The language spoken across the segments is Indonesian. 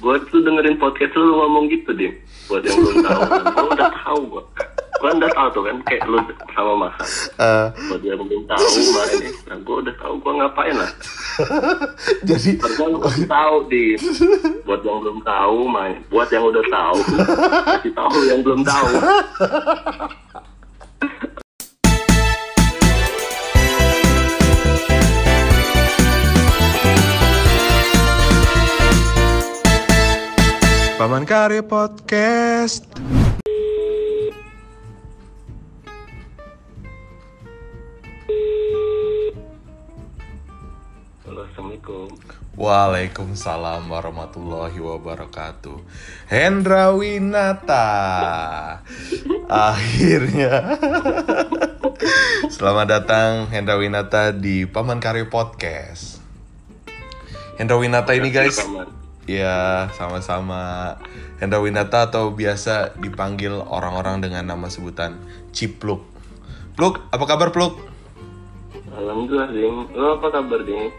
Gue tuh dengerin podcast lu, lu ngomong gitu deh. Buat yang belum tahu, gue udah tahu gue. Gue udah tahu tuh kan, kayak lu sama masa. Eh, Buat yang belum tahu kemarin nih, nah gue udah tahu gue ngapain lah. jadi lu kasih tahu di. Buat yang belum tahu, main. Buat yang udah tahu, kasih tahu yang belum tahu. Paman Karya Podcast. Halo, Assalamualaikum. Waalaikumsalam warahmatullahi wabarakatuh. Hendra Winata. Akhirnya. Selamat datang Hendra Winata di Paman Karya Podcast. Hendra Winata ini guys. Ya sama-sama Hendra Winata atau biasa dipanggil orang-orang dengan nama sebutan Cipluk. Pluk, apa kabar Pluk? Alhamdulillah, Ding. Lo apa kabar, Ding?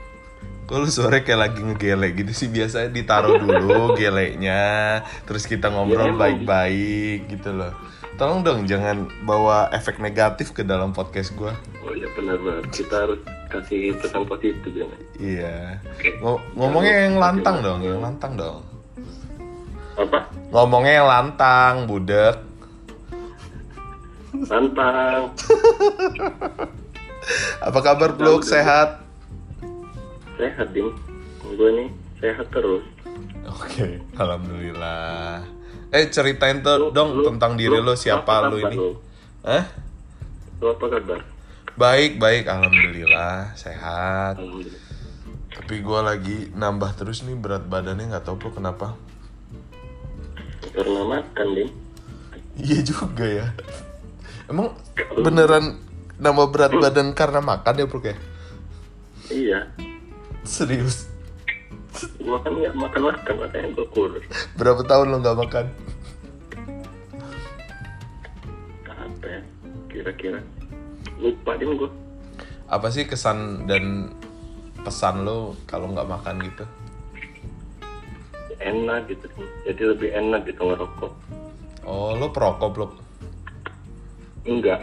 Kok lu sore kayak lagi ngegele gitu sih biasanya ditaruh dulu geleknya terus kita ngobrol Ya, emang. baik-baik gitu loh. Tolong dong jangan bawa efek negatif ke dalam podcast gua. Oh iya benar banget. Kita harus kasih pesan positif ya. Iya. Ngo- ngomongnya yang lantang dong, yang lantang dong. Apa? Ngomongnya yang lantang, budek. Tantang. Apa kabar Pluk? Sehat? Sehat, Ding. Gue nih sehat terus. Oke, alhamdulillah. Eh ceritain tuh Lu- dong lu- tentang diri lu lo siapa apa lu ini. lu? Eh? Lo apa kabar? Baik, baik, alhamdulillah, sehat. Alhamdulillah. Tapi gue lagi nambah terus nih berat badannya nggak tahu bro kenapa. Karena makan, Ding. Iya juga ya. Emang beneran nambah berat badan karena makan ya bro ya? Iya. Serius? Gue kan nggak makan-makan, makanya gue kurus. Berapa tahun lo nggak makan? Apa ya? Kira-kira. Lupa, Ding, gue. Apa sih kesan dan pesan lo kalau nggak makan gitu? Enak gitu. Jadi lebih enak gitu ngerokok. Oh lo perokok bro? Enggak.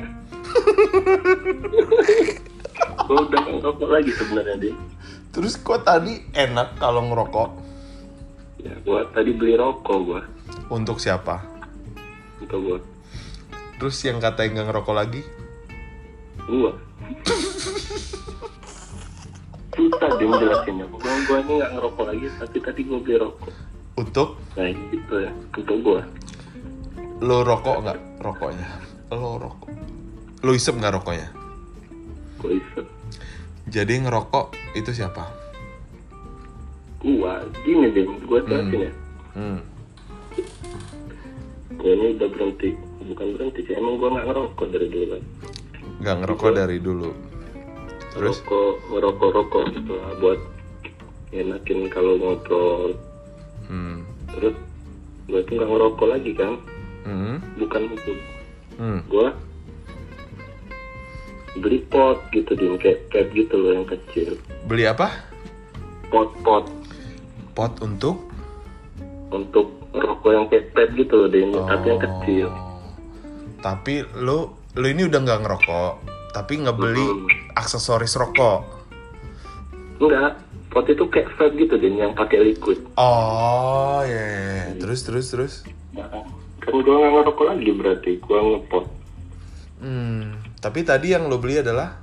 gue udah ngerokok lagi sebenarnya, Ding. Terus kok tadi enak kalau ngerokok? Ya, gue tadi beli rokok, gue. Untuk siapa? Untuk gue. Terus yang katanya nggak ngerokok lagi? Gua. Susah dia jelasinnya. Gua, gua ini nggak ngerokok lagi, tapi tadi gua beli rokok. Untuk Nah gitu ya, untuk gua. lo rokok nggak rokoknya? Lo rokok? Lo isep nggak rokoknya? Gua isep. Jadi ngerokok itu siapa? Gua, gini deh, gua jelasin ya. Hmm. Gua ini udah berhenti, bukan berhenti sih, emang gua nggak ngerokok dari dulu kan. Nggak ngerokok dari dulu. Terus? Rokok, ngerokok, rokok gitu lah, buat enakin kalau ngobrol. Hmm. Terus gua tuh nggak ngerokok lagi kan, Hmm. bukan itu. Hmm. Gua beli pot gitu deh, kayak kayak gitu loh yang kecil. Beli apa? pot-pot Pot untuk? untuk rokok yang kayak pet gitu loh deh, tapi yang kecil. Oh. Tapi lo lo ini udah nggak ngerokok, tapi ngebeli Hmm. aksesoris rokok. Enggak, pot itu kayak vape gitu deh, yang pakai liquid. Oh, ya. ya, ya. Terus terus terus. Nah, kan gua nggak ngerokok lagi berarti, gua ngepot Hmm. Tapi tadi yang lo beli adalah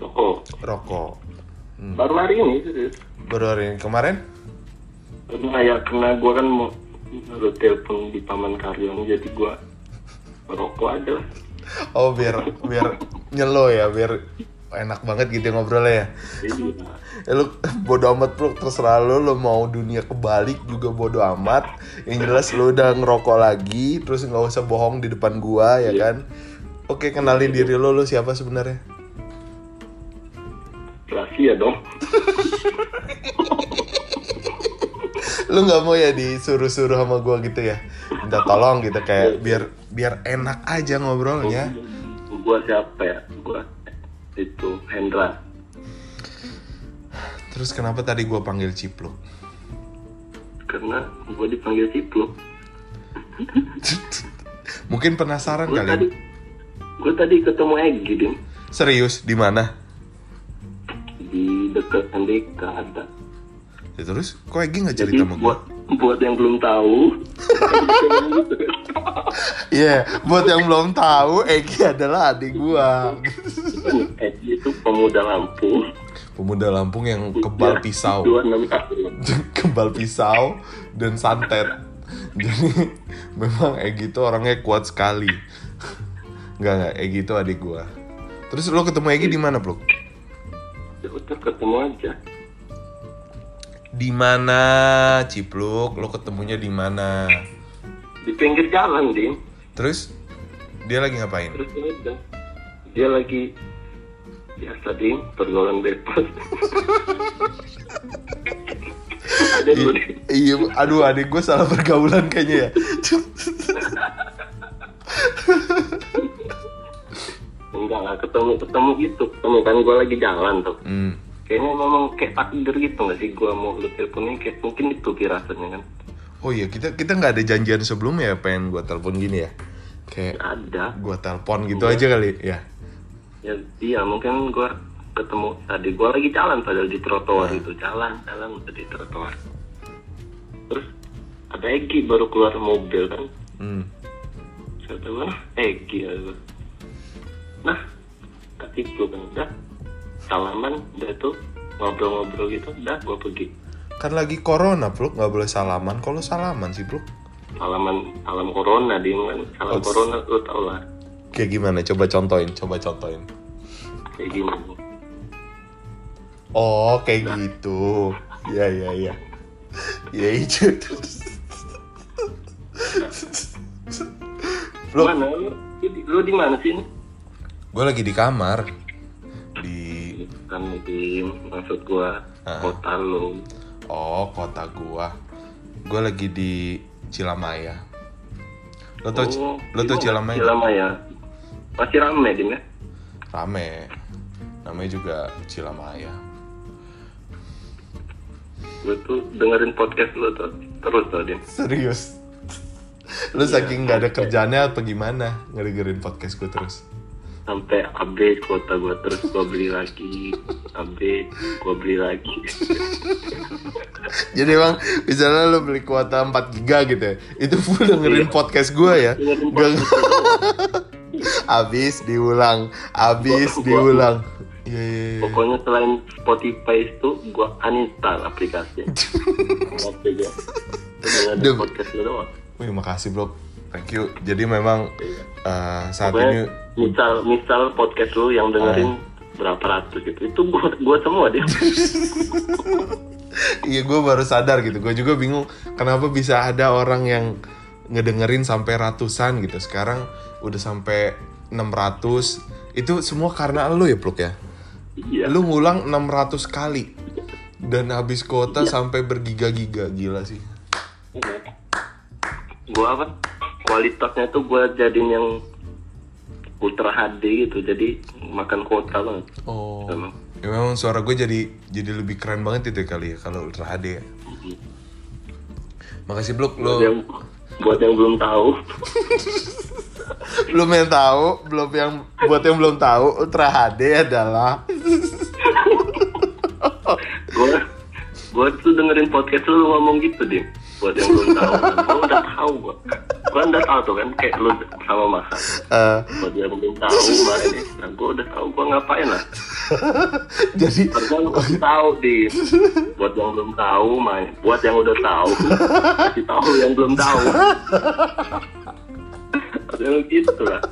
rokok. rokok. Hmm. Baru hari ini. Baru hari ini kemarin? Karena ya, karena gua kan mau ada telepon di paman karyawan, jadi gua rokok aja. Oh biar biar nyelo ya, biar enak banget gitu ngobrolnya ya. Jadi, Ya lu bodo amat bro, terserah lu, lu mau dunia kebalik juga bodo amat. Yang jelas lu udah ngerokok lagi, terus nggak usah bohong di depan gua ya kan. Oke kenalin diri lu, lu siapa sebenarnya? rahasia dong. Lu nggak mau ya disuruh-suruh sama gua gitu ya? Minta tolong gitu kayak biar biar enak aja ngobrolnya. Gua siapa ya? Gua itu Hendra. Terus kenapa tadi gua panggil Cipluk? karena gue dipanggil Cipluk. Mungkin penasaran Gue kali. tadi gue tadi ketemu Egi Dim Serius di mana? di dekat NDK ada. Ya, terus kok Egi nggak Jadi cerita sama gue? buat buat yang belum tahu, Iya, buat yang belum tahu, Egi adalah adik gua. Egi itu pemuda Lampung. Pemuda Lampung yang kebal Ya, pisau, 26 tahun. kebal pisau dan santet. Jadi memang Egi itu orangnya kuat sekali. Enggak enggak, Egi itu adik gua. Terus lo ketemu Egi di mana, Bro? Ya udah ketemu aja. Di mana, Cipluk? Lo ketemunya di mana? Di pinggir jalan, Dim. Terus dia lagi ngapain? Terus ya udah. Dia lagi biasa Dim, pergaulan bebas. Dim. Iya, aduh adik gue salah pergaulan kayaknya ya. Enggak lah, ketemu ketemu gitu. Ketemu kan gue lagi jalan tuh. Hmm. Kayaknya memang kayak takdir gitu nggak sih gue mau lu teleponnya kayak mungkin itu firasatnya kan. Oh iya, kita kita nggak ada janjian sebelumnya ya pengen gue telepon gini ya. Kayak Ada. gue telepon gitu aja kali ya. Ya iya mungkin gue ketemu tadi gue lagi jalan padahal di trotoar itu jalan jalan udah di trotoar. Terus ada Egi baru keluar mobil kan. Hmm. Saya tahu nah Egi ya. Nah kak itu kan udah salaman udah tuh ngobrol-ngobrol gitu udah gue pergi Kan lagi corona, Bro, nggak boleh salaman. Kalau salaman sih, Bro. salaman salam corona dia kan salam Oh, corona lu tau lah Kayak gimana? Coba contohin, coba contohin. kayak gimana Oh, kayak gitu. Iya, iya, iya. Ya itu. Mana lu Di- lu di mana sih gue lagi di kamar. Di kan di maksud gua Ah. kota lu oh kota gua. Gue lagi di Cilamaya. Lo tau, Oh, lo tau? Cilamaya? Cilamaya masih rame dim ya Rame. Namanya juga Cilamaya. gue tuh dengerin podcast tuh terus tuh dim Serius. Lu saking nggak ada kerjaannya apa gimana ngedengerin podcast gue terus? Sampai update kota gua terus gua beli lagi update gua beli lagi Jadi emang misalnya lu beli kuota 4 giga gitu ya, itu full dengerin podcast gue ya. podcast abis diulang, abis diulang. Iya iya iya. pokoknya selain Spotify itu gua uninstall aplikasinya Oke gua dengerin Dem. podcast doang Wih makasih bro, thank you. Jadi memang eh, saat ini Pokoknya misal misal podcast lu yang dengerin berapa ratus gitu itu gua gua semua dia. Iya gue baru sadar gitu. Gue juga bingung Kenapa bisa ada orang yang Ngedengerin sampai ratusan gitu. Sekarang udah sampai 600 Itu semua karena lu ya Pluk ya? Iya. Lu ngulang 600 kali. Dan habis kuota sampai bergiga-giga. Gila sih. Gua apa kualitasnya tuh gua jadiin yang ultra HD gitu jadi makan kuota banget. Oh. Emang. Ya memang suara gue jadi jadi lebih keren banget itu kali ya Kalau Ultra HD ya. Makasih Pluk buat Lu yang buat yang belum tahu. Belum yang tahu belum yang buat yang belum tahu Ultra HD adalah gua gua tuh dengerin podcast lu, ngomong gitu deh buat yang belum tahu gua udah tahu gua gua udah tahu tuh kan kayak lu sama masa eh, buat yang belum tahu kemarin nih nah, gua udah tahu gua ngapain lah. Jadi Harusnya lu kasih tahu di buat yang belum tahu main buat yang udah tahu kasih tahu yang belum tahu. Gitu lah.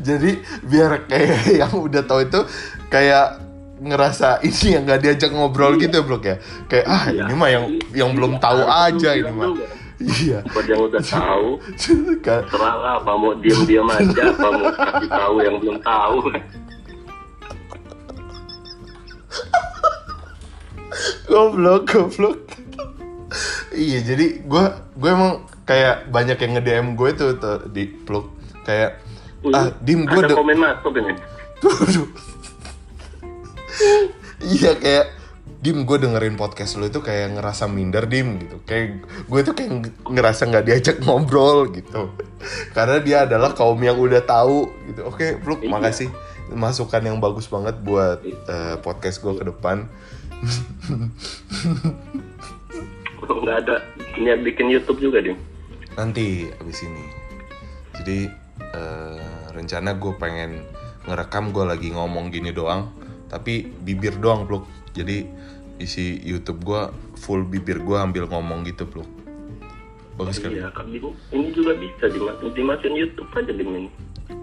Jadi biar kayak yang udah tahu itu kayak ngerasa ini yang nggak diajak ngobrol gitu ya Blok ya? Kayak ah Iya. ini mah yang yang belum tahu aja ini mah. Iya. Buat yang udah tahu? Kan- terserah apa mau diem aja apa mau kasih tahu yang belum tahu. Goblok goblok. Iya jadi gue gue emang kayak banyak yang nge DM gue tuh, tuh di plug kayak ah dim gue ada komen masuk ini. Iya kayak Dim gue dengerin podcast lu itu kayak ngerasa minder Dim gitu. Kayak gue tuh kayak nge- ngerasa nggak diajak ngobrol gitu. Karena dia adalah kaum yang udah tahu gitu. Oke Pluk Iya. makasih. Masukan yang bagus banget buat eh, podcast gue ke depan. Nggak ada. Niat bikin YouTube juga dim. Nanti abis ini. Jadi eh, rencana gue pengen ngerekam gue lagi ngomong gini doang. Tapi bibir doang Pluk jadi isi YouTube gue full bibir gue ambil ngomong gitu Pluk bagus kan? Iya kan ini juga bisa dimas dimasukin YouTube aja ini.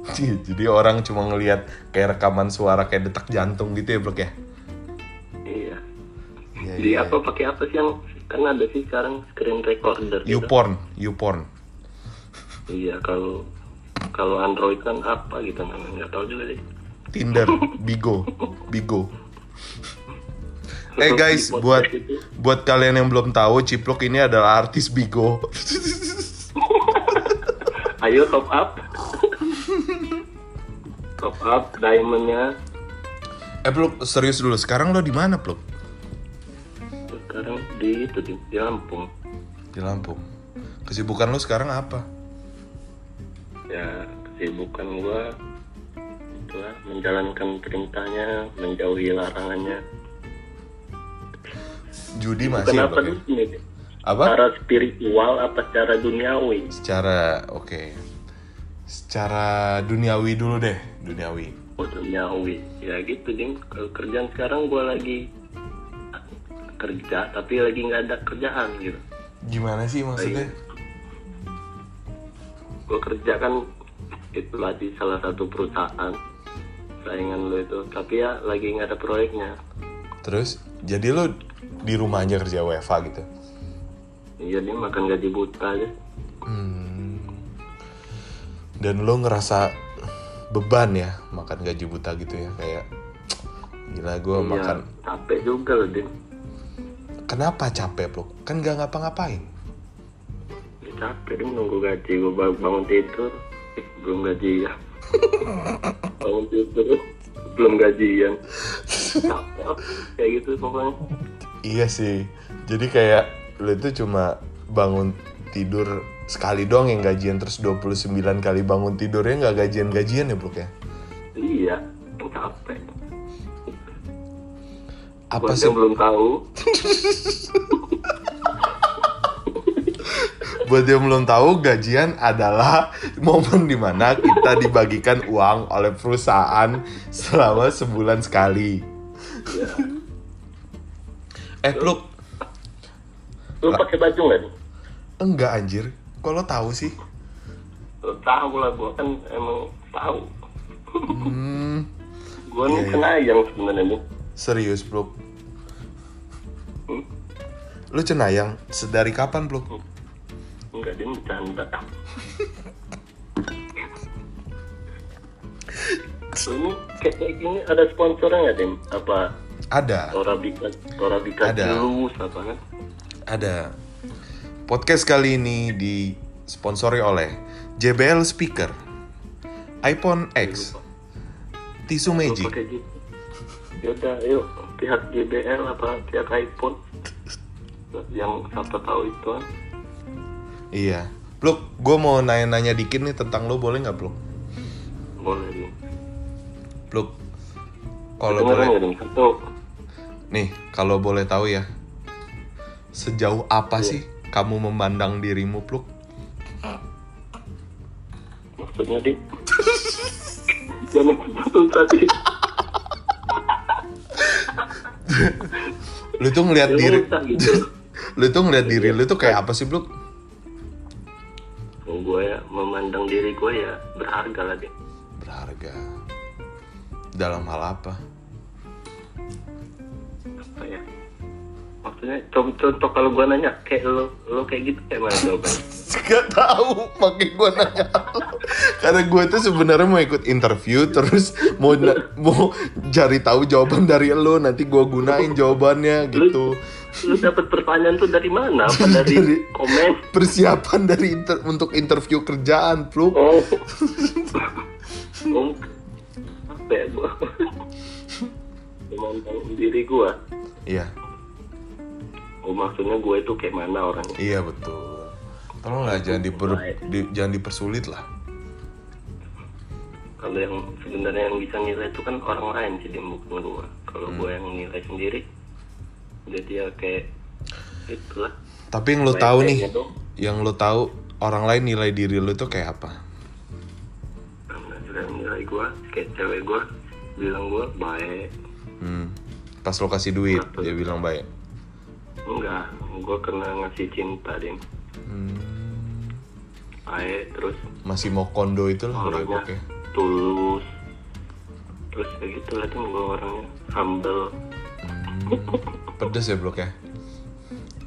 Iya, jadi orang cuma ngelihat kayak rekaman suara kayak detak jantung gitu ya Pluk ya? Iya. Iya, di iya. apa pakai apa sih yang kan ada sih sekarang screen recorder gitu. YouPorn YouPorn. Iya kalau kalau Android kan apa gitu namanya? Nggak tahu juga deh Tinder Bigo Bigo Eh guys, buat buat kalian yang belum tahu, Ciplok ini adalah artis Bigo. ayo top up top up diamondnya eh, Plok, serius dulu. Sekarang lo di mana, Plok? sekarang di itu di, di Lampung Di Lampung. Kesibukan lo sekarang apa? ya kesibukan gua itulah menjalankan perintahnya menjauhi larangannya Judi masih, kenapa ya? dulu ini Apa? secara spiritual apa secara duniawi Secara, oke. Secara duniawi dulu deh, duniawi. oh duniawi ya gitu ding kalau kerjaan sekarang gua lagi kerja tapi lagi nggak ada kerjaan gitu Gimana sih maksudnya? gue kerja kan itulah di salah satu perusahaan saingan lo itu tapi ya lagi nggak ada proyeknya Terus, jadi lo di rumah aja kerja WFA gitu? iya dia makan gaji buta aja Hmm. Dan lo ngerasa beban ya makan gaji buta gitu ya kayak gila gue Iya, makan. capek juga loh dia Kenapa capek lo? Kan gak ngapa-ngapain. Ya, capek dia nunggu gaji gue bangun tidur eh, belum gajian bangun tidur belum gajian capek kayak gitu pokoknya Iya sih. Jadi kayak lo itu cuma bangun tidur sekali doang yang gajian terus 29 kali bangun tidurnya nggak gajian-gajian ya, Bro ya? iya capek Apa buat sih yang belum tahu buat yang belum tahu gajian adalah momen di mana kita dibagikan uang oleh perusahaan selama sebulan sekali. ya. Eh, Pluk, lu pakai baju nggak nih enggak anjir. Kok lo tahu sih? Tahu lah gue kan emang tahu Hmm, gue nih Iya, iya. senayang sebenarnya nih serius, Pluk. Hmm? Lu cenayang sedari kapan, Pluk? enggak dia bercanda ini kayak kayak gini ada sponsornya nggak Dim? apa Ada, Torabika Torabika Ada. Juice apa kan ada. Podcast kali ini disponsori oleh JBL Speaker, iPhone X, Tisu Magic, gitu yaudah yuk pihak JBL apa pihak iPhone yang siapa tahu itu kan Iya. Pluk, gue mau nanya-nanya dikit nih tentang lo boleh nggak, Pluk? boleh Pluk, kalau boleh, nih kalau boleh tahu ya, sejauh apa Iya. sih kamu memandang dirimu, Pluk? maksudnya di jangan betul tadi Lu tuh ngeliat Ya, diri, gitu. lu tuh ngeliat diri lu tuh kayak apa sih, Pluk? gue ya memandang diri gue ya berharga lah deh Berharga. Dalam hal apa? apa ya maksudnya contoh, kalau gue nanya kayak lo lo kayak gitu kayak mana jawabannya Gak tahu, makanya gue nanya. Karena gue tuh sebenarnya mau ikut interview, terus mau mau cari tahu jawaban dari lo, nanti gue gunain jawabannya gitu. lu dapet pertanyaan tuh dari mana apa dari Dari- komen Persiapan dari inter- untuk interview kerjaan, Pluk. oh oh apa ya gue memandang diri gue Iya. oh maksudnya gue itu kayak mana orangnya Iya betul. Tolonglah jangan diper, di- jangan dipersulit lah. kalau yang sebenarnya yang bisa nilai itu kan orang lain Dim, bukan gue kalau Hmm. gue yang nilai sendiri jadi ya kayak itulah Tapi yang lo tahu nih, dong. yang lo tahu orang lain nilai diri lo itu kayak apa? Karena nilai gue kayak cewek gue bilang gue baik Hmm. Pas lo kasih duit, dia bilang baik. enggak gue kena ngasih cinta Dim Hmm. baik terus Masih mau kondo itu lah orangnya ya. tulus terus kayak gitu lah Dim gue orangnya humble Hmm. Pedes ya blok ya,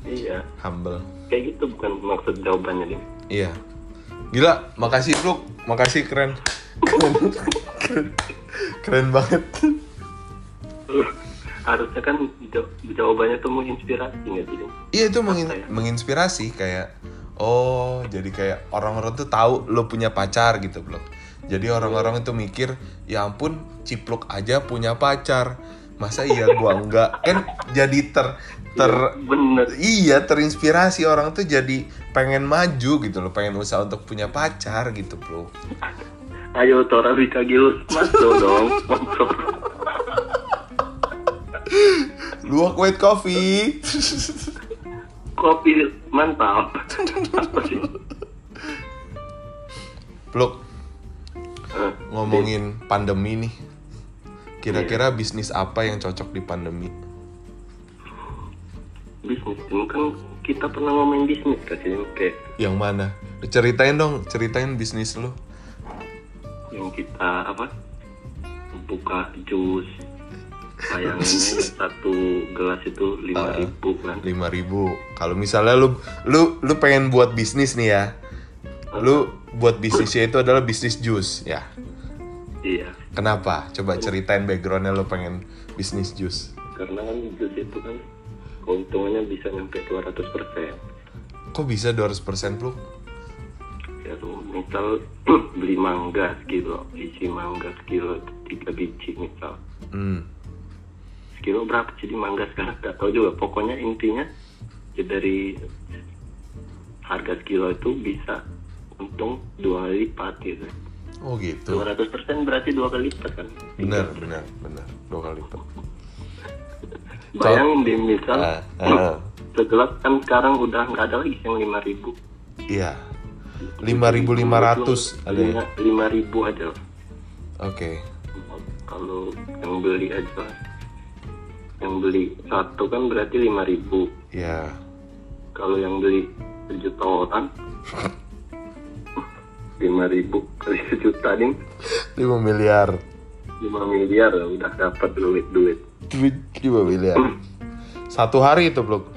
iya humble. kayak gitu bukan maksud jawabannya Dim Iya. Gila, makasih blok, makasih keren. Keren, keren, keren banget. harusnya kan jaw- jawabannya tuh menginspirasi nggak sih? Iya itu mengin- ya? menginspirasi kayak oh jadi kayak orang-orang tuh tahu lo punya pacar gitu blok. Jadi orang-orang itu mikir ya ampun cipluk aja punya pacar. Masa iya gua enggak? Kan jadi ter ter bener iya terinspirasi orang tuh jadi pengen maju gitu loh, pengen usaha untuk punya pacar gitu, Bro. Ayo Tora Rika Gilus masuk dong sponsor Luwak white coffee. kopi mantap apa sih Blok Eh, ngomongin pandemi nih. Kira-kira bisnis apa yang cocok di pandemi? bisnis ini kan kita pernah ngomongin bisnis kasih kayak Yang mana? Ceritain dong, ceritain bisnis lo. Yang kita apa buka jus bayangannya satu gelas itu lima ribu kan 5000 Kalau misalnya lu lu lu pengen buat bisnis nih ya. Lu buat bisnisnya itu adalah bisnis jus ya. iya Kenapa? Coba ceritain backgroundnya lu pengen bisnis jus. karena kan jus itu kan keuntungannya bisa nyampe 200 persen Kok bisa 200% lu? ya tuh misal beli mangga sekilo isi mangga sekilo tiga biji misal Hmm. sekilo berapa sih di mangga sekarang gak tahu juga pokoknya intinya ya dari harga sekilo itu bisa untung dua kali lipat gitu Oh gitu. 200 persen berarti dua kali lipat kan Benar, benar, benar. Dua kali lipat. bayangin deh misal Ah, ah. segelas kan sekarang udah nggak ada lagi yang lima ribu Iya. 5500 ada ya? lima ribu aja Oke. kalau yang beli aja yang beli satu kan berarti lima ribu Ya. kalau yang beli sejuta orang lima ribu kali sejuta nih 5 miliar. lima miliar udah dapat duit duit Duit 5 miliar. Satu hari itu, Blok.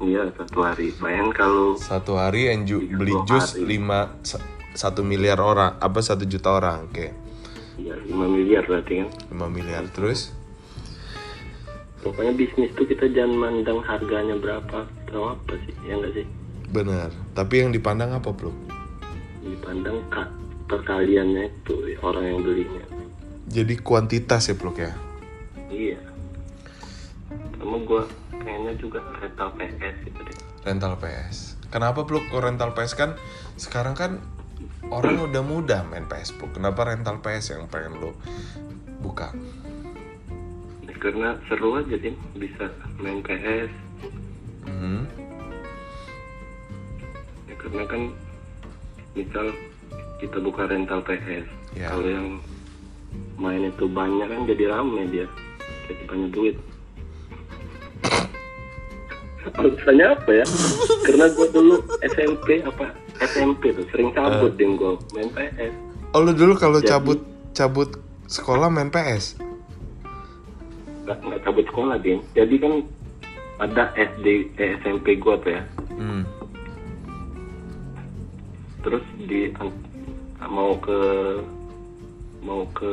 Iya satu hari bayang kalau Satu hari yang ju- beli jus. 5 1 miliar orang, apa 1 juta orang. Oke. ya lima miliar berarti kan 5 miliar terus. pokoknya bisnis tuh kita jangan mandang harganya berapa atau apa sih ya enggak sih Benar. Tapi yang dipandang apa, Blok? dipandang kak perkaliannya itu orang yang belinya Jadi kuantitas ya, Blok ya. iya sama gua kayaknya juga rental PS gitu deh rental PS. Kenapa Blok rental PS kan sekarang kan orang udah mudah main PS Blok. Kenapa rental PS yang pengen lo buka? Ya, karena seru aja sih bisa main PS Hmm. ya, karena kan misal kita buka rental PS Ya. kalau yang main itu banyak kan jadi rame dia jadi banyak duit alasannya apa ya? Karena gua dulu SMP apa? SMP tuh sering cabut deh gua main PS Oh lu dulu kalau cabut cabut sekolah main PS? nggak nggak cabut sekolah deh jadi kan ada SD eh, SMP gua tuh ya. Hmm. terus di mau ke mau ke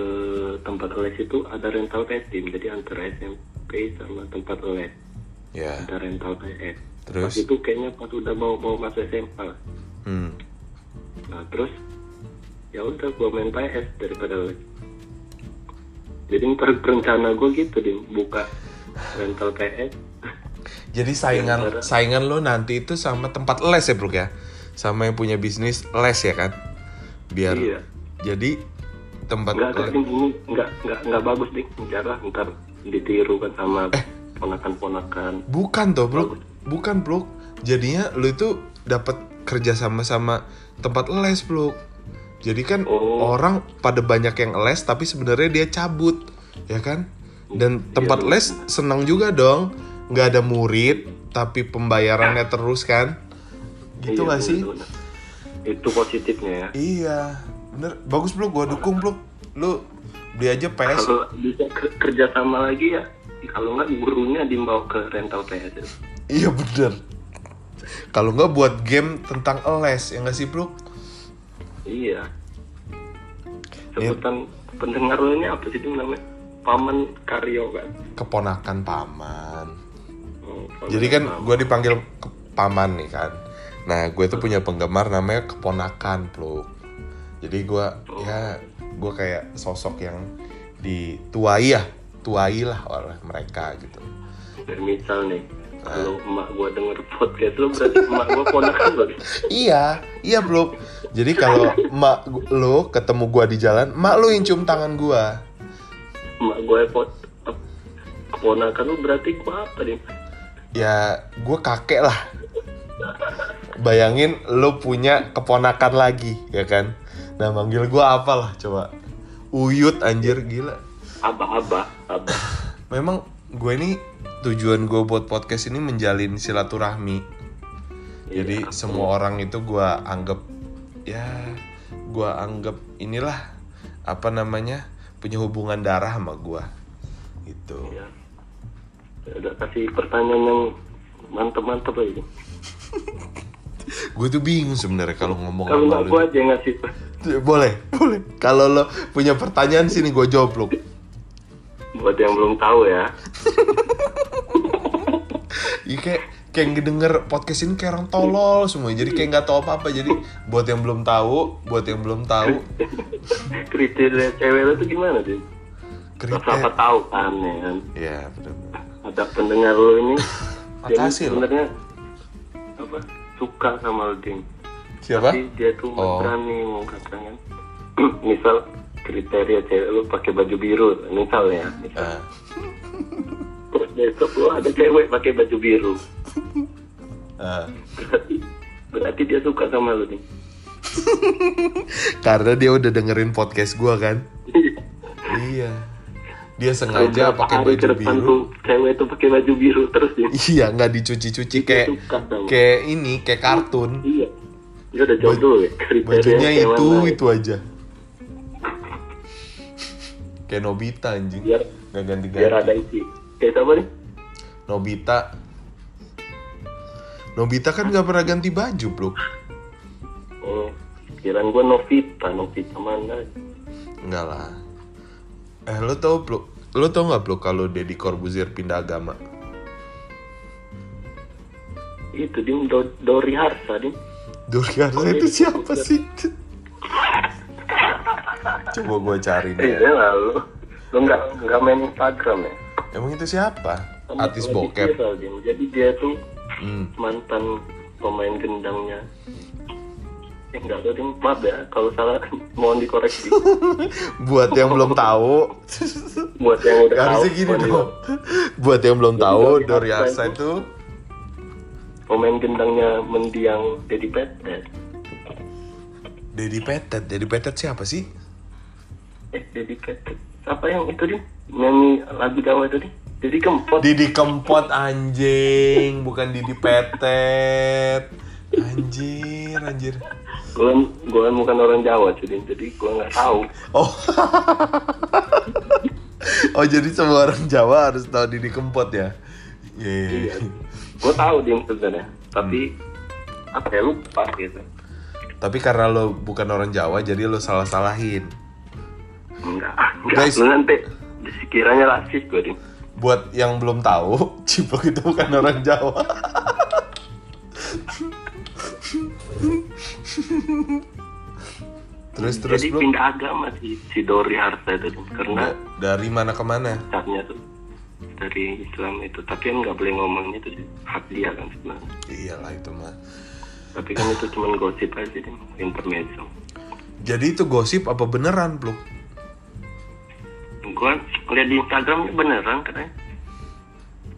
tempat les itu ada rental PS jadi antara SMP sama tempat les Ya. ada rental PS Terus? pas itu kayaknya pas udah mau mau masuk SMA. Hmm. nah terus ya udah gua main PS daripada jadi ntar rencana gua gitu deh buka rental PS Jadi saingan Antara- saingan lo nanti itu sama tempat les ya, Bro ya. Sama yang punya bisnis les ya kan? Biar Iya. jadi tempat ini enggak enggak enggak bagus nih. Cara ntar ditiru kan sama Eh. Ponakan-ponakan. Bukan toh, Bro. Bukan, Bro. Jadinya lo itu dapat kerja sama sama tempat les, Bro. Jadi kan Oh. orang pada banyak yang les tapi sebenarnya dia cabut, ya kan? Dan tempat Iya, les senang juga dong. nggak ada murid tapi pembayarannya terus kan? Gitu Iya, gak sih? Itu positifnya ya. Iya, bener. Bagus, Bro. Gua dukung, Bro. Lu beli aja PS. Kalau bisa ke- kerja sama lagi ya, kalau nggak gurunya dibawa ke rental PS. ya. Iya, bener. Kalau nggak buat game tentang les, ya nggak sih, Bro? Iya. Sebutan pendengar lo ini apa sih itu namanya? Paman Karyo kan. Keponakan paman. Oh, paman Jadi kan gue dipanggil ke paman nih kan. Nah, gue tuh punya penggemar namanya keponakan, Bro. Jadi gue ya gue kayak sosok yang dituai ya, tuai lah oleh mereka gitu. Dan misal nih, Ah. kalau emak gua denger podcast lo berarti emak gua ponakan lo. Iya, iya bro. Jadi kalau mak gu- lo ketemu gua di jalan, mak lo yang cium tangan gua. Emak gua pot keponakan lo berarti gua apa nih? Ya, gua kakek lah. Bayangin lo punya keponakan lagi, ya kan? Nah, manggil gua apalah coba? Uyut anjir gila. Abah-abah, abah. Memang gue ini tujuan gue buat podcast ini menjalin silaturahmi. Jadi Iya. semua orang itu gue anggap ya gue anggap inilah apa namanya punya hubungan darah sama gue gitu. Iya. Ya udah kasih pertanyaan yang mantep-mantep aja. Gue tuh bingung sebenarnya kalau ngomong Kalau gua aja yang ngasih. Boleh, boleh. Kalau lo punya pertanyaan sini gue jawab lo. Buat yang belum tahu ya. Iya kayak kayak ngedenger podcast ini kayak orang tolol semua. Jadi kayak nggak tahu apa-apa. Jadi buat yang belum tahu, buat yang belum tahu, Kriteria cewek lo tuh gimana sih? Kriteria. tahu kan ya kan. Ya, benar. Ada pendengar lo ini. Makasih. Sebenarnya apa? Suka sama lo Ding. Siapa? Tapi dia tuh Oh. berani mau katakan. misal kriteria cewek lo pakai baju biru, misal ya. Misal. Ah. Terus besok lo ada cewek pakai baju biru. Ah. Berarti berarti dia suka sama lo nih. Karena dia udah dengerin podcast gua kan. Iya. Dia sengaja pakai baju biru. tuh cewek tuh pakai baju biru terus dia. Iya, nggak dicuci-cuci kayak kayak ini, kayak kartun. Iya. Dia udah jauh dulu ya. kriteria Bajunya itu ya. itu aja. Kayak Nobita anjing. Biar Nggak ganti-ganti. biar ada isi. Kayak siapa nih? Nobita. Nobita kan nggak pernah ganti baju, bro. Oh, kirain gua Novita, Novita mana? Enggak lah. Eh, lo tau, bro? Lo tau nggak, bro, kalau Deddy Corbuzier pindah agama? Itu dia Do- Dori Harsa dia. Dori Harsa itu siapa sih? Coba gue cari Eh, deh. dia lalu. Lo nggak nggak main Instagram ya? Emang itu siapa? Sama Artis bokep. dia. Jadi dia tuh Hmm. mantan pemain gendangnya. Eh enggak tahu dia maaf ya kalau salah mohon dikoreksi. Buat yang belum tahu, Buat yang udah tahu. harusnya gini mohon di- dong. Buat yang belum Jadi tahu, Dori Dori Harsa Harsa itu- itu Pemain gendangnya mendiang Dedi Petet. Dedi Petet. Dedi Petet siapa sih? Eh Dedi Petet. Siapa yang itu dia? Nyanyi lagu Jawa itu dia? Dedi Kempot. Didi Kempot anjing, bukan Didi Petet. Anjir, anjir. Gue gue kan bukan orang Jawa jadi jadi gue nggak tahu. Oh. oh jadi semua orang Jawa harus tahu Didi Kempot ya? Iya. Iya. Gue tahu dia sebenarnya. Tapi apa ya lupa gitu. Tapi karena lo bukan orang Jawa, jadi lo salah-salahin. Enggak, ah, enggak. Guys. Lu nanti sekiranya rasis gue dia. Buat yang belum tahu, Ciplok itu bukan orang Jawa. terus terus Jadi bro, pindah agama si si Dori Harsa itu karena dari mana ke mana? pacarnya tuh dari Islam itu tapi kan nggak boleh ngomong itu hak dia kan sebenarnya iyalah itu mah tapi kan itu cuma gosip aja deh intermezzo. Jadi itu gosip apa beneran Pluk? gua lihat di Instagram beneran katanya.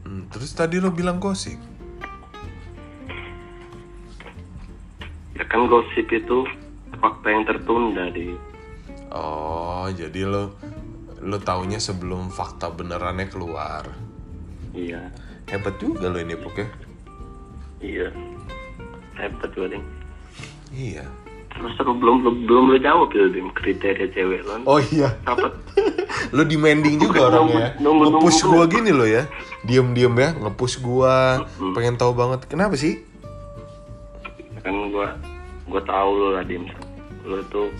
Hmm, terus tadi lo bilang gosip. Ya kan gosip itu fakta yang tertunda di oh jadi lo lo taunya sebelum fakta benerannya keluar. Iya. Hebat juga lo ini Pluk ya. Iya hebat juga ding iya. Terus aku belum belum belum lo jawab ya dim kriteria cewek lo oh iya. Apa? Lo demanding juga orangnya ya. Nunggu- ngepush gua. gini lo ya. Diem diem ya ngepush gua. Pengen tahu banget. Kenapa sih? Kan gua gua tahu lo lah dim. Lo tuh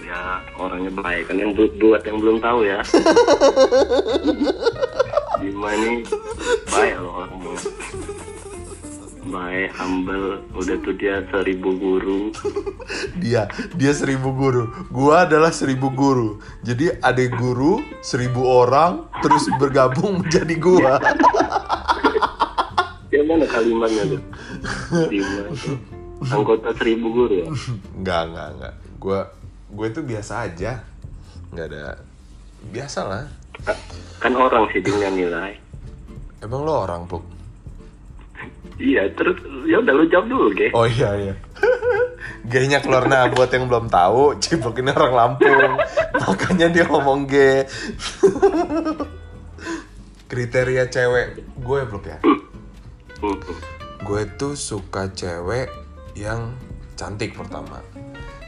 ya orangnya baik. Kan yang buat, buat yang belum tahu ya. Dima ini baik loh orangnya baik humble. Udah tuh dia seribu guru. Dia dia seribu guru. Gua adalah seribu guru. Jadi ada guru seribu orang terus bergabung menjadi gua. Ya mana kalimatnya tuh? Tuh anggota seribu guru ya? Nggak nggak nggak. Gua gue itu biasa aja. Nggak ada biasa lah. Ka- kan orang sih dia yang nilai. Emang lo orang puk iya terus ya udah lu jawab dulu ge. Oh iya iya. G-nya keluar nah buat yang belum tahu Cipluk ini orang Lampung. Makanya dia ngomong G kriteria cewek gue Pluk ya? Hmm, gue tuh suka cewek yang cantik pertama.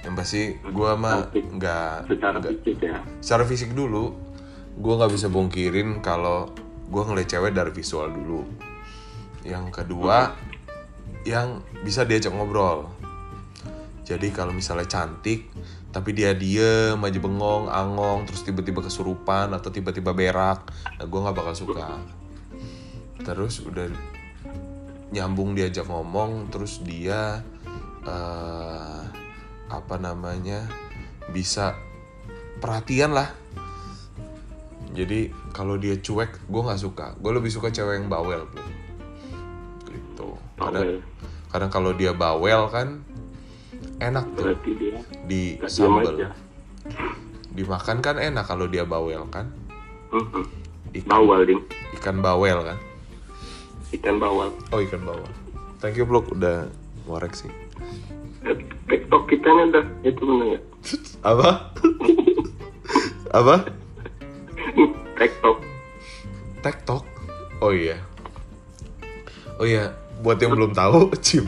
Yang pasti gue mah nggak secara nggak- fisik ya? Secara fisik dulu. Gue nggak bisa bongkirin kalau gue ngeliat cewek dari visual dulu yang kedua yang bisa diajak ngobrol. Jadi kalau misalnya cantik tapi dia diem aja bengong angong terus tiba-tiba kesurupan atau tiba-tiba berak nah gue nggak bakal suka. Terus udah nyambung diajak ngomong terus dia eh, apa namanya bisa perhatian lah. Jadi kalau dia cuek gue nggak suka. Gue lebih suka cewek yang bawel kadang Bawel. kadang kalau dia bawel kan enak tuh berarti dia di sambal dimakan kan enak kalau dia bawel kan? Ikan, bawal ding ikan bawel kan? Ikan bawal oh ikan bawel. Thank you Blok. Udah ngorek sih. Eh, tiktok kita nih udah itu bener ya? Apa? Apa? Tiktok. TikTok. Oh iya. Oh iya, buat yang belum tahu, Cip.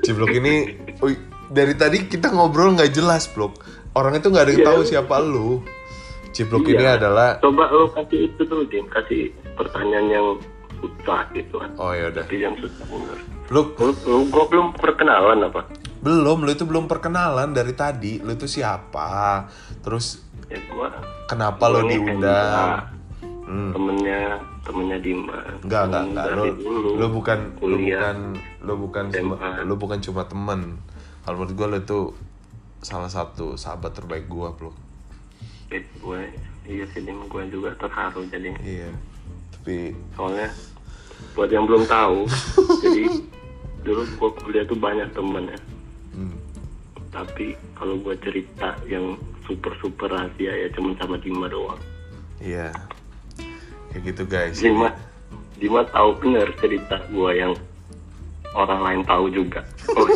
Ciblok ini oh, dari tadi kita ngobrol nggak jelas, Blok. Orang itu nggak ada yang Iya. tahu siapa lu. Ciblok ini Iya. adalah coba lo kasih itu dulu dim kasih pertanyaan yang susah gitu kan Oh ya udah. yang susah bener Lu lu, lu gua belum perkenalan apa belum, lu itu belum perkenalan dari tadi. Lu itu siapa? Terus ya gua kenapa lu gua nih diundang? Hmm. temennya temennya Dima Enggak, enggak, enggak. Dulu lu bukan kuliah. bukan lu bukan cuma lu bukan cuma temen. Kalau menurut gua lu tuh salah satu sahabat terbaik gua, Blok. Eh, gue iya sih Dim gue juga terharu jadi Iya. Tapi soalnya buat yang belum tahu jadi dulu gue kuliah tuh banyak temen ya hmm, tapi kalau gue cerita yang super super rahasia ya cuma sama Dima doang iya. Kayak gitu, guys. Dima Dima tahu bener cerita gue yang orang lain tahu juga oh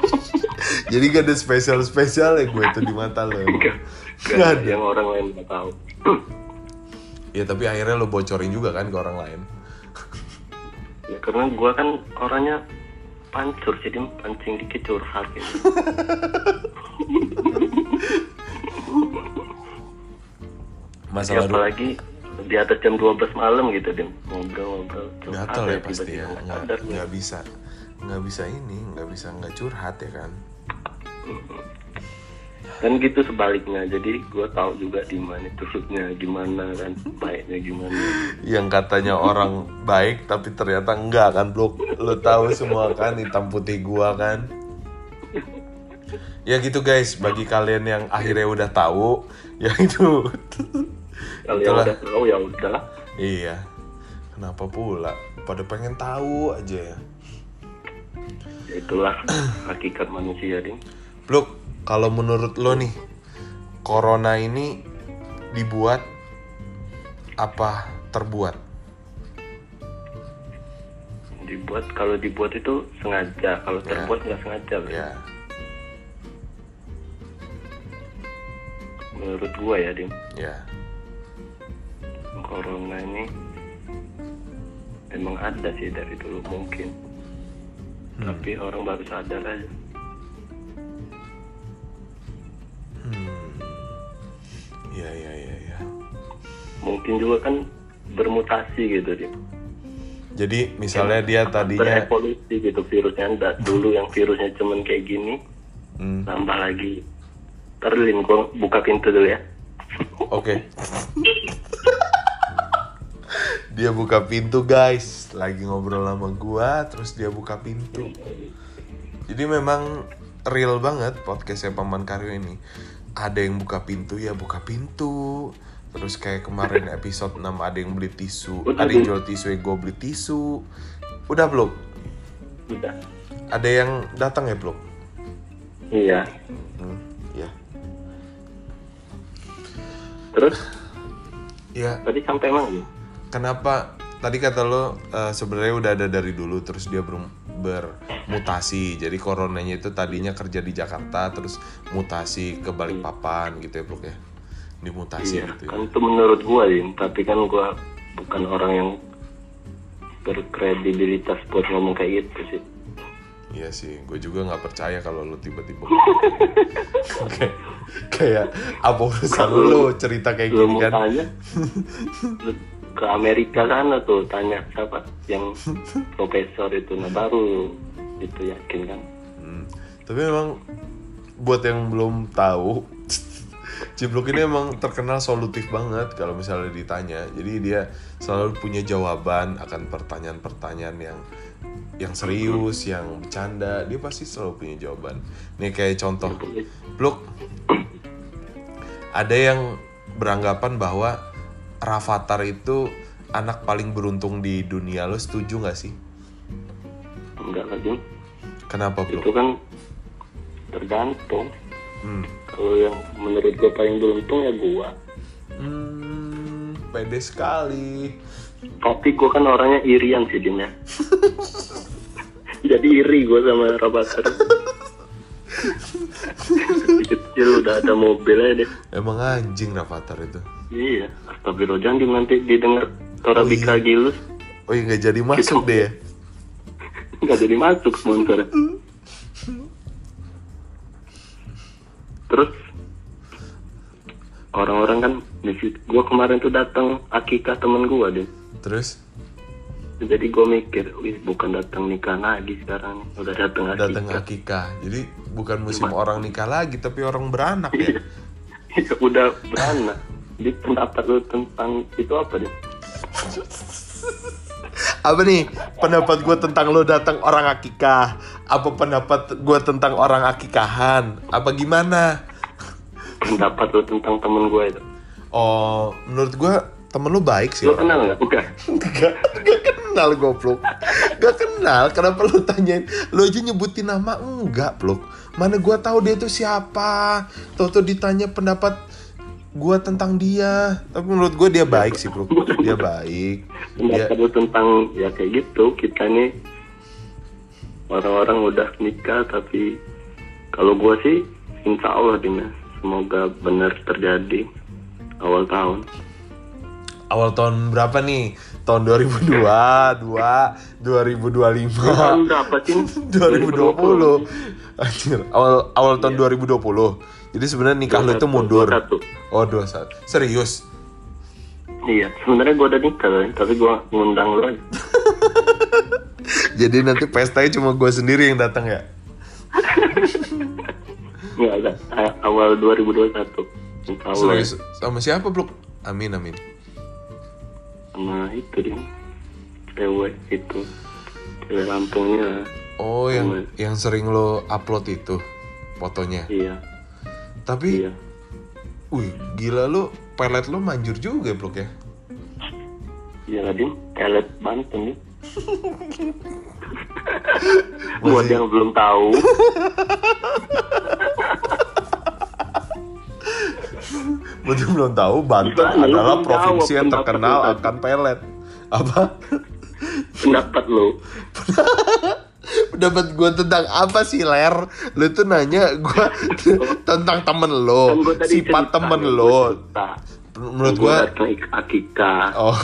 Jadi gak ada spesial-spesial ya gue itu di mata lo. enggak Nggak enggak ada. yang orang lain nggak tahu Ya tapi akhirnya lo bocorin juga kan ke orang lain. ya karena gue kan orangnya pancur jadi pancing dikit curhat gitu Ya, Masalah lu apalagi di atas jam 12 malam gitu Dim ngobrol-ngobrol gatel ya pasti ya. nggak Nggak, gue. bisa nggak bisa ini nggak bisa nggak curhat ya kan. dan gitu sebaliknya jadi gue tahu juga di mana tusuknya gimana kan baiknya gimana Yang katanya orang baik tapi ternyata enggak kan blok. Lo tahu semua kan hitam putih gua kan. Ya gitu guys, bagi kalian yang akhirnya udah tahu, ya itu kalau yang udah tahu ya udah Iya. Kenapa pula? Pada pengen tahu aja ya. itulah hakikat manusia ding Bluk, kalau menurut lo nih, corona ini dibuat apa terbuat? dibuat kalau dibuat itu sengaja kalau Ya. terbuat nggak sengaja Bro. Ya, menurut gua ya ding ya. Corona ini emang ada sih dari dulu mungkin Hmm. tapi orang baru sadar aja Hmm. Ya, ya, ya, ya. mungkin juga kan bermutasi gitu dia Jadi misalnya dia tadinya, berevolusi gitu virusnya Nggak dulu yang virusnya cuman kayak gini Hmm, tambah lagi terlin gua buka pintu dulu ya oke. dia buka pintu guys, lagi ngobrol sama gua, terus dia buka pintu. Jadi memang real banget podcastnya Paman Karyo ini. Ada yang buka pintu ya buka pintu. Terus kayak kemarin episode 6 ada yang beli tisu, Udah, ada yang jual tisu ya gue beli tisu. Udah belum? udah Ada yang datang ya belum? iya Hmm, ya. terus Ya, tadi sampai mana kenapa tadi kata lo eh, sebenarnya udah ada dari dulu terus dia ber- bermutasi. Jadi coronanya itu tadinya kerja di Jakarta terus mutasi ke Balikpapan gitu ya, Blok ya. Dimutasi iya gitu ya. kan itu menurut gua Din tapi kan gua bukan orang yang berkredibilitas buat ngomong kayak gitu sih Iya sih, gue juga nggak percaya kalau lo tiba-tiba kayak kayak apa urusan lo cerita kayak lu gini kan? tanya lu ke Amerika sana tuh tanya siapa yang profesor itu nah baru itu yakin kan Hmm. Tapi memang buat yang belum tahu, Ciblok ini emang terkenal solutif banget kalau misalnya ditanya. Jadi dia selalu punya jawaban akan pertanyaan-pertanyaan yang yang serius, yang bercanda. Dia pasti selalu punya jawaban. Nih kayak contoh, Blok, ada yang beranggapan bahwa Rafathar itu anak paling beruntung di dunia. Lo setuju nggak sih? enggak lagi Kenapa, Blok? itu kan tergantung Hmm. kalau yang menurut gue paling beruntung ya gua Hmm, pede sekali. tapi gue kan orangnya irian sih Dim ya jadi iri gue sama Rabatar Dari kecil udah ada mobilnya deh Emang anjing Rafathar itu. Iya astagfirullah jangan nanti didengar Torabika Gilus. Oh iya nggak jadi masuk deh ya. nggak jadi masuk sponsor. Terus orang-orang kan gue kemarin tuh datang akikah temen gue deh Terus? Jadi gue mikir wih bukan datang nikah lagi sekarang udah datang datang akikah. Jadi bukan musim orang nikah lagi tapi orang beranak ya. udah beranak jadi pendapat lu tentang itu apa deh Apa nih? Pendapat gue tentang lo datang orang akikah? Apa pendapat gue tentang orang akikahan? Apa gimana? pendapat lu tentang temen gue itu? Oh, menurut gue temen lo baik sih. orang. kenal nggak? Bukan. Gak, gak kenal goblok. Gak kenal. Kenapa lu tanyain? Lu aja nyebutin nama? Enggak blok. Mana gua tahu dia tuh siapa? Tuh ditanya pendapat gua tentang dia. Tapi menurut gua dia baik sih bro. Dia baik. Dia pendapat lu tentang ya kayak gitu. Kita nih orang-orang udah nikah tapi kalau gue sih insya Allah Dina semoga benar terjadi awal tahun. Awal tahun berapa nih? Tahun 2002 2 2025 tahun berapa sih? 2020 Anjir Awal, awal tahun 2020 Jadi sebenarnya nikah lu itu mundur 21. Oh 21 Serius iya sebenarnya gue udah nikah tapi gue ngundang lu aja Jadi nanti pestanya cuma gue sendiri yang datang ya? nggak ada awal 2021 insya Allah ya. Serius? Sama siapa, Blok? Amin, amin. sama itu dia cewek itu cewek Lampungnya Oh, yang yang sering lo upload itu fotonya. iya Tapi, iya wih, gila lo, pelet lo manjur juga, Blok ya? Iya lah Dim, elet Banten nih. Buat yang belum tahu, Buat yang belum tahu, Banten Gimana lu adalah provinsi yang terkenal lu akan pelet. Apa? pendapat lo. Pendapat gue tentang apa sih, Ler? Lu tuh nanya gue tentang temen lo, Kan sifat cerita, temen lo. Menurut gue, akikah. oh,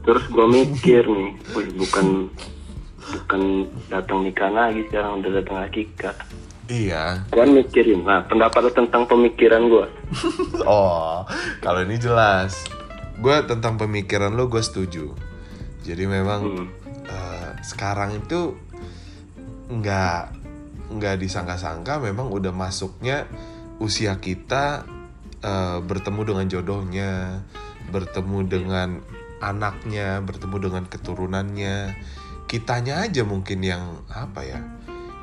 Terus gue mikir nih, wih bukan bukan datang nikah lagi sekarang udah datang akikah. iya. Kan mikirin, nah pendapat lo tentang pemikiran gue. Oh, kalau ini jelas. Gue tentang pemikiran lo gue setuju. Jadi memang Hmm. eh, sekarang itu nggak nggak disangka-sangka memang udah masuknya usia kita eh, bertemu dengan jodohnya, bertemu dengan anaknya, bertemu dengan keturunannya. Kitanya aja mungkin yang apa ya,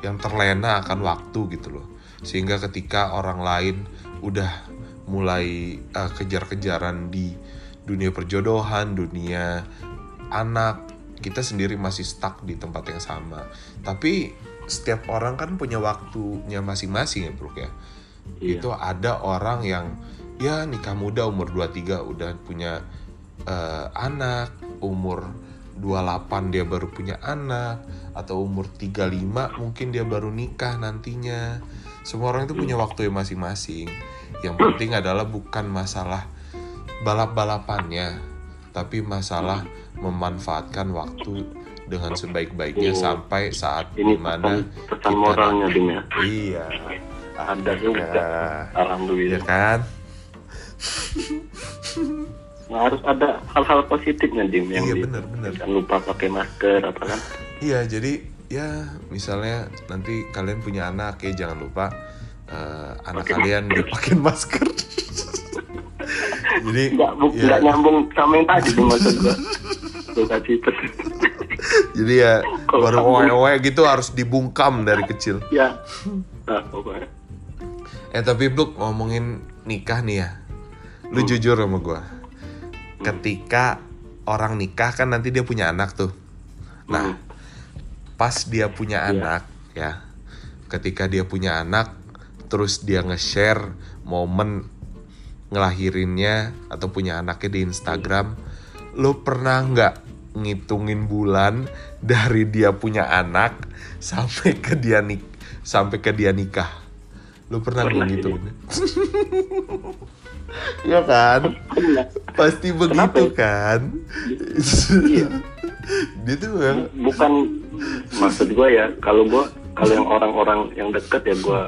yang terlena akan waktu gitu loh. Sehingga ketika orang lain udah mulai eh, kejar-kejaran di dunia perjodohan, dunia anak, kita sendiri masih stuck di tempat yang sama. Tapi setiap orang kan punya waktunya masing-masing ya, Bro ya. Iya. Itu ada orang yang ya nikah muda umur 23 udah punya eh, anak, umur 28 dia baru punya anak atau umur 35 mungkin dia baru nikah nantinya. Semua orang itu punya waktu yang masing-masing. Yang penting adalah bukan masalah balap-balapannya, tapi masalah memanfaatkan waktu dengan sebaik-baiknya Oh. sampai saat Ini di mana pesan, pesan moralnya Dim ya. iya Ada juga. ya Alhamdulillah. kan Nah, harus ada hal-hal positifnya Dim yang iya bener bener Jangan lupa pakai masker apa kan. iya jadi ya misalnya nanti kalian punya anak ya jangan lupa eh, anak Pakai kalian dipakai masker jadi Enggak, bu, ya, nggak nyambung sama yang tadi maksud gua. Jadi ya baru oe-oe gitu harus dibungkam dari kecil ya. Nah, pokoknya. Eh tapi Bluk ngomongin nikah nih ya Lu Hmm. jujur sama gua Ketika orang nikah kan nanti dia punya anak tuh Nah Hmm. pas dia punya Iya. anak ya Ketika dia punya anak Terus dia nge-share momen ngelahirinnya Atau punya anaknya di Instagram Lu pernah nggak ngitungin bulan dari dia punya anak sampai ke dia nik sampai ke dia nikah lu pernah nggak ngitungin Iya kan Pernah. pasti begitu Kenapa? kan Iya. dia tuh bukan maksud gue ya kalau gue kalau yang orang-orang yang deket ya gue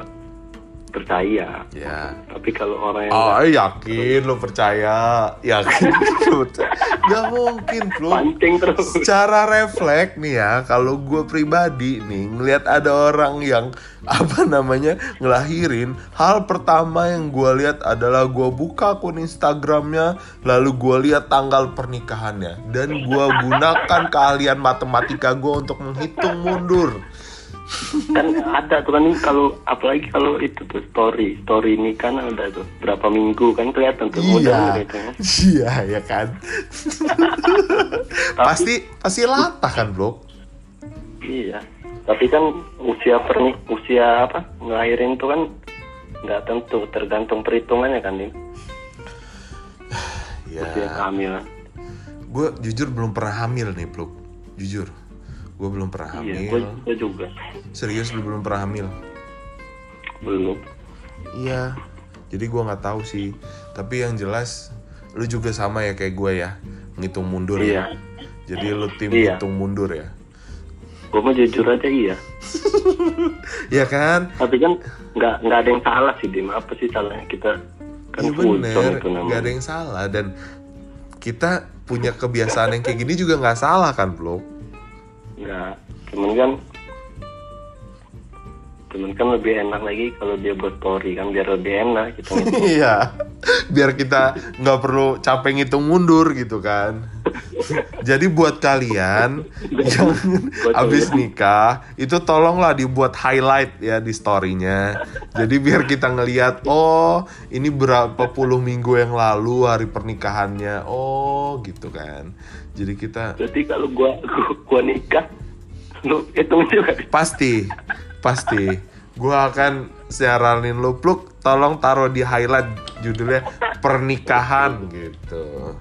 percaya. Ya. Tapi kalau orang yang Oh yakin lo percaya Yakin. Lo percaya Gak mungkin bro. Pancing terus. Secara refleks nih ya Kalau gue pribadi nih Ngelihat ada orang yang Apa namanya Ngelahirin Hal pertama yang gue lihat adalah Gue buka akun Instagramnya Lalu gue lihat tanggal pernikahannya. Dan gue gunakan keahlian matematika gue Untuk menghitung mundur kan ada tuh kan kalau apalagi kalau itu tuh story story ini kan ada tuh berapa minggu kan kelihatan tuh mudah Iya gitu ya Iya ya kan. Pasti Pasti latah kan bro iya tapi kan usia pernik usia apa ngelahirin tuh kan nggak tentu tergantung perhitungannya kan nih usia Ya kehamilan gue jujur belum pernah hamil nih bro Jujur Gue belum pernah iya hamil. gue gue juga. Serius lu belum pernah hamil? Belum. Iya. Jadi gue nggak tahu sih. Tapi yang jelas Lu juga sama ya kayak gue ya Ngitung mundur iya. Ya Jadi lu tim Iya. ngitung mundur ya. Gue mau jujur aja iya. Iya kan? Tapi kan nggak nggak ada yang salah sih dim. Apa sih salahnya kita? Kan Iya full bener. Gak ada yang salah. Dan kita punya kebiasaan yang kayak gini juga nggak salah kan bro nggak cuman kan cuman kan lebih enak lagi kalau dia buat story kan biar lebih enak gitu Iya, biar kita nggak perlu capek ngitung mundur gitu kan. Jadi buat kalian yang Buat habis kalian. nikah itu tolonglah dibuat highlight ya di storynya. Jadi biar kita ngelihat oh ini berapa puluh minggu yang lalu hari pernikahannya. Oh gitu kan jadi kita Berarti kalau gua gua, gua nikah, lu hitung juga. pasti pasti gua akan siaranin lu pluk tolong taruh di highlight judulnya pernikahan gitu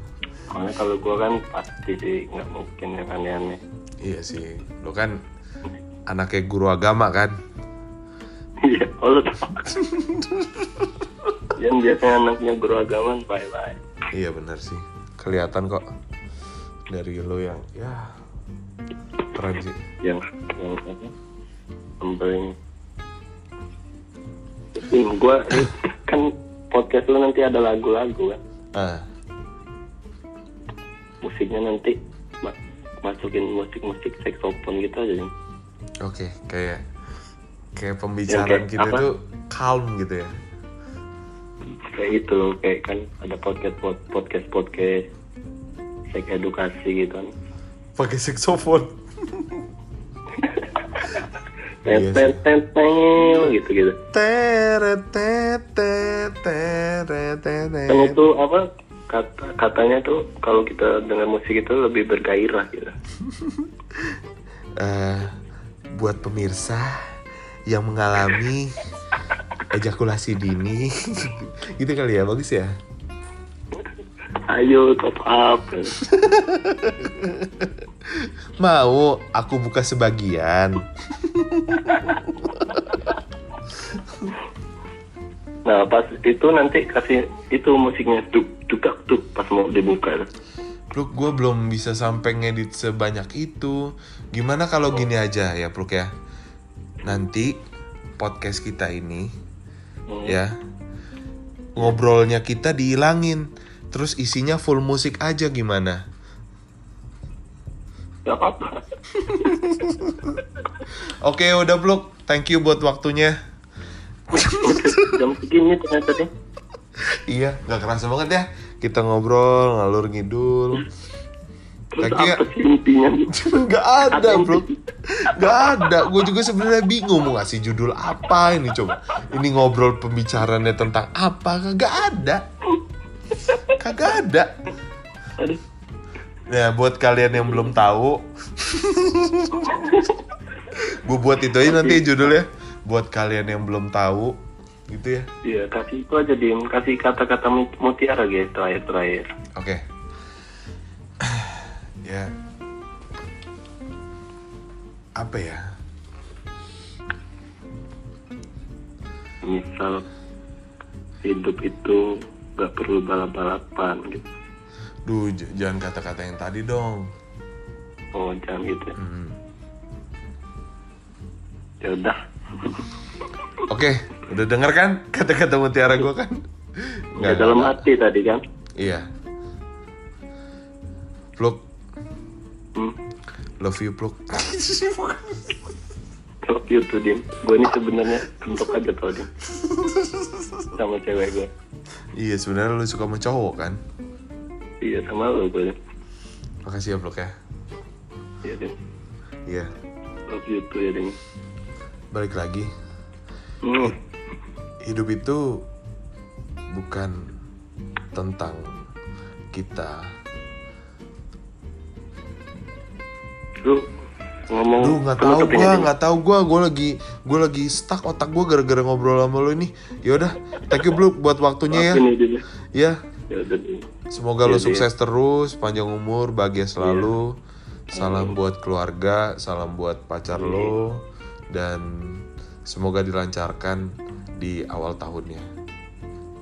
Soalnya kalau gua kan pasti sih nggak mungkin yang aneh-aneh. iya sih lu kan anaknya guru agama kan Iya, oh lu tau. Yang biasanya anaknya guru agama, bye bye. iya benar sih kelihatan kok dari lu yang ya keren sih Yang yang apa? Sampling. Terus gua kan podcast lu nanti ada lagu-lagu kan. ah Musiknya nanti ma- masukin musik-musik saxophone gitu aja. Oke kayak kayak pembicaraan kayak kita apa? tuh calm gitu ya Kayak gitu loh, kayak kan ada podcast podcast podcast seks edukasi gitu kan. pakai saxophone Iya Ten ten ten gitu gitu. Teret, itu apa kata katanya tuh kalau kita dengar musik itu lebih bergairah gitu. Eh, buat pemirsa yang mengalami ejakulasi dini gitu kali ya bagus ya Ayo top up. mau aku buka sebagian Nah pas itu nanti kasih itu musiknya duk duk duk pas mau dibuka. Pluk gue belum bisa sampai ngedit sebanyak itu gimana kalau gini aja ya Pluk ya nanti podcast kita ini Hmm. ya ngobrolnya kita dihilangin terus isinya full musik aja gimana Gak apa-apa. oke udah Pluk thank you buat waktunya Jam segini ternyata deh. Iya nggak kerasa banget ya. Kita ngobrol ngalur ngidul. Terus you ya. apa sih intinya? nggak ada bro. nggak ada. Gue juga sebenarnya bingung mau ngasih judul apa ini coba. Ini ngobrol pembicaraannya tentang apa? Kagak ada. Kagak ada. Nah, buat kalian yang belum tahu, gue buat itu aja nanti judulnya. Buat kalian yang belum tahu, gitu ya. Iya kasih itu aja dim kasih kata-kata mut- mutiara gitu terakhir terakhir. Oke. ya. Apa ya? Misal hidup itu gak perlu balap-balapan gitu. Duh, jangan kata-kata yang tadi dong. Oh jangan gitu. ya. Hmm. Ya udah. Oke, udah denger kan kata-kata mutiara gue kan? Ya dalam hati tadi kan. Iya. Pluk, Hmm. love you Pluk. Love you tuh dim. Gue ini sebenarnya untuk aja tau dim. Sama cewek gue. iya, sebenarnya lu suka sama cowok kan? Iya sama lo gue. Makasih ya Pluk ya. Iya dim. Iya, Love you tuh ya dim. balik lagi. Hmm. Hidup itu bukan tentang kita. Lu ngomong. Duh, nggak lu tahu Dim? nggak tahu gua, gua lagi gua lagi stuck otak gua gara-gara ngobrol sama lu ini. Yaudah, thank you Blue buat waktunya ya. Maafin ya. Ya, Ya semoga lu Iya, sukses terus, panjang umur, bahagia selalu. Iya. Salam buat keluarga, salam buat pacar lo dan semoga dilancarkan di awal tahunnya.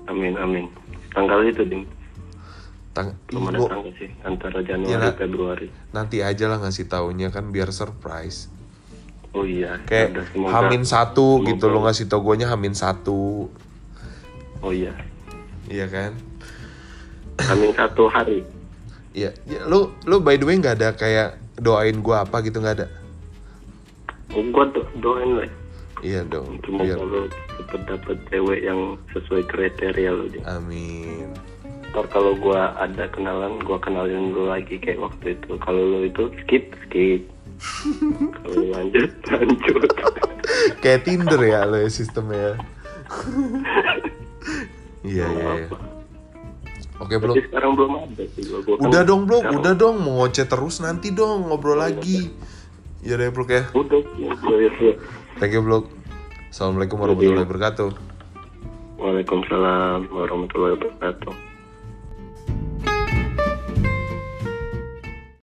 Amin amin. Tanggal itu dim. Tang Belum ada tanggal sih. Antara Januari Nak. Februari. nanti aja lah ngasih taunya kan biar surprise. Oh iya. Kayak Udah, semoga- Hamin satu semoga- gitu lo ngasih tau guanya Hamin satu, Oh iya. iya kan? Hamin satu hari. Iya, ya, lu lu by the way nggak ada kayak doain gua apa gitu nggak ada? Oh, gua do doain lah. Iya dong. Lo cepet dapet cewek yang sesuai kriteria lo amin. Ntar kalau gua ada kenalan, gua kenalin lo lagi kayak waktu itu. Kalau lo itu skip, skip. kalau lanjut, lanjut. Kayak Tinder ya lo ya sistemnya. Iya iya. iya. Oke, Bro. Tapi sekarang belum ada sih gua. Gua kan Udah dong, Bro. sekarang- Udah dong, mau ngoceh terus nanti dong ngobrol lagi. Ya deh, Bro ya. Udah, ya, ya, ya. Thank you, Bro. Assalamualaikum warahmatullahi wabarakatuh. Waalaikumsalam warahmatullahi wabarakatuh.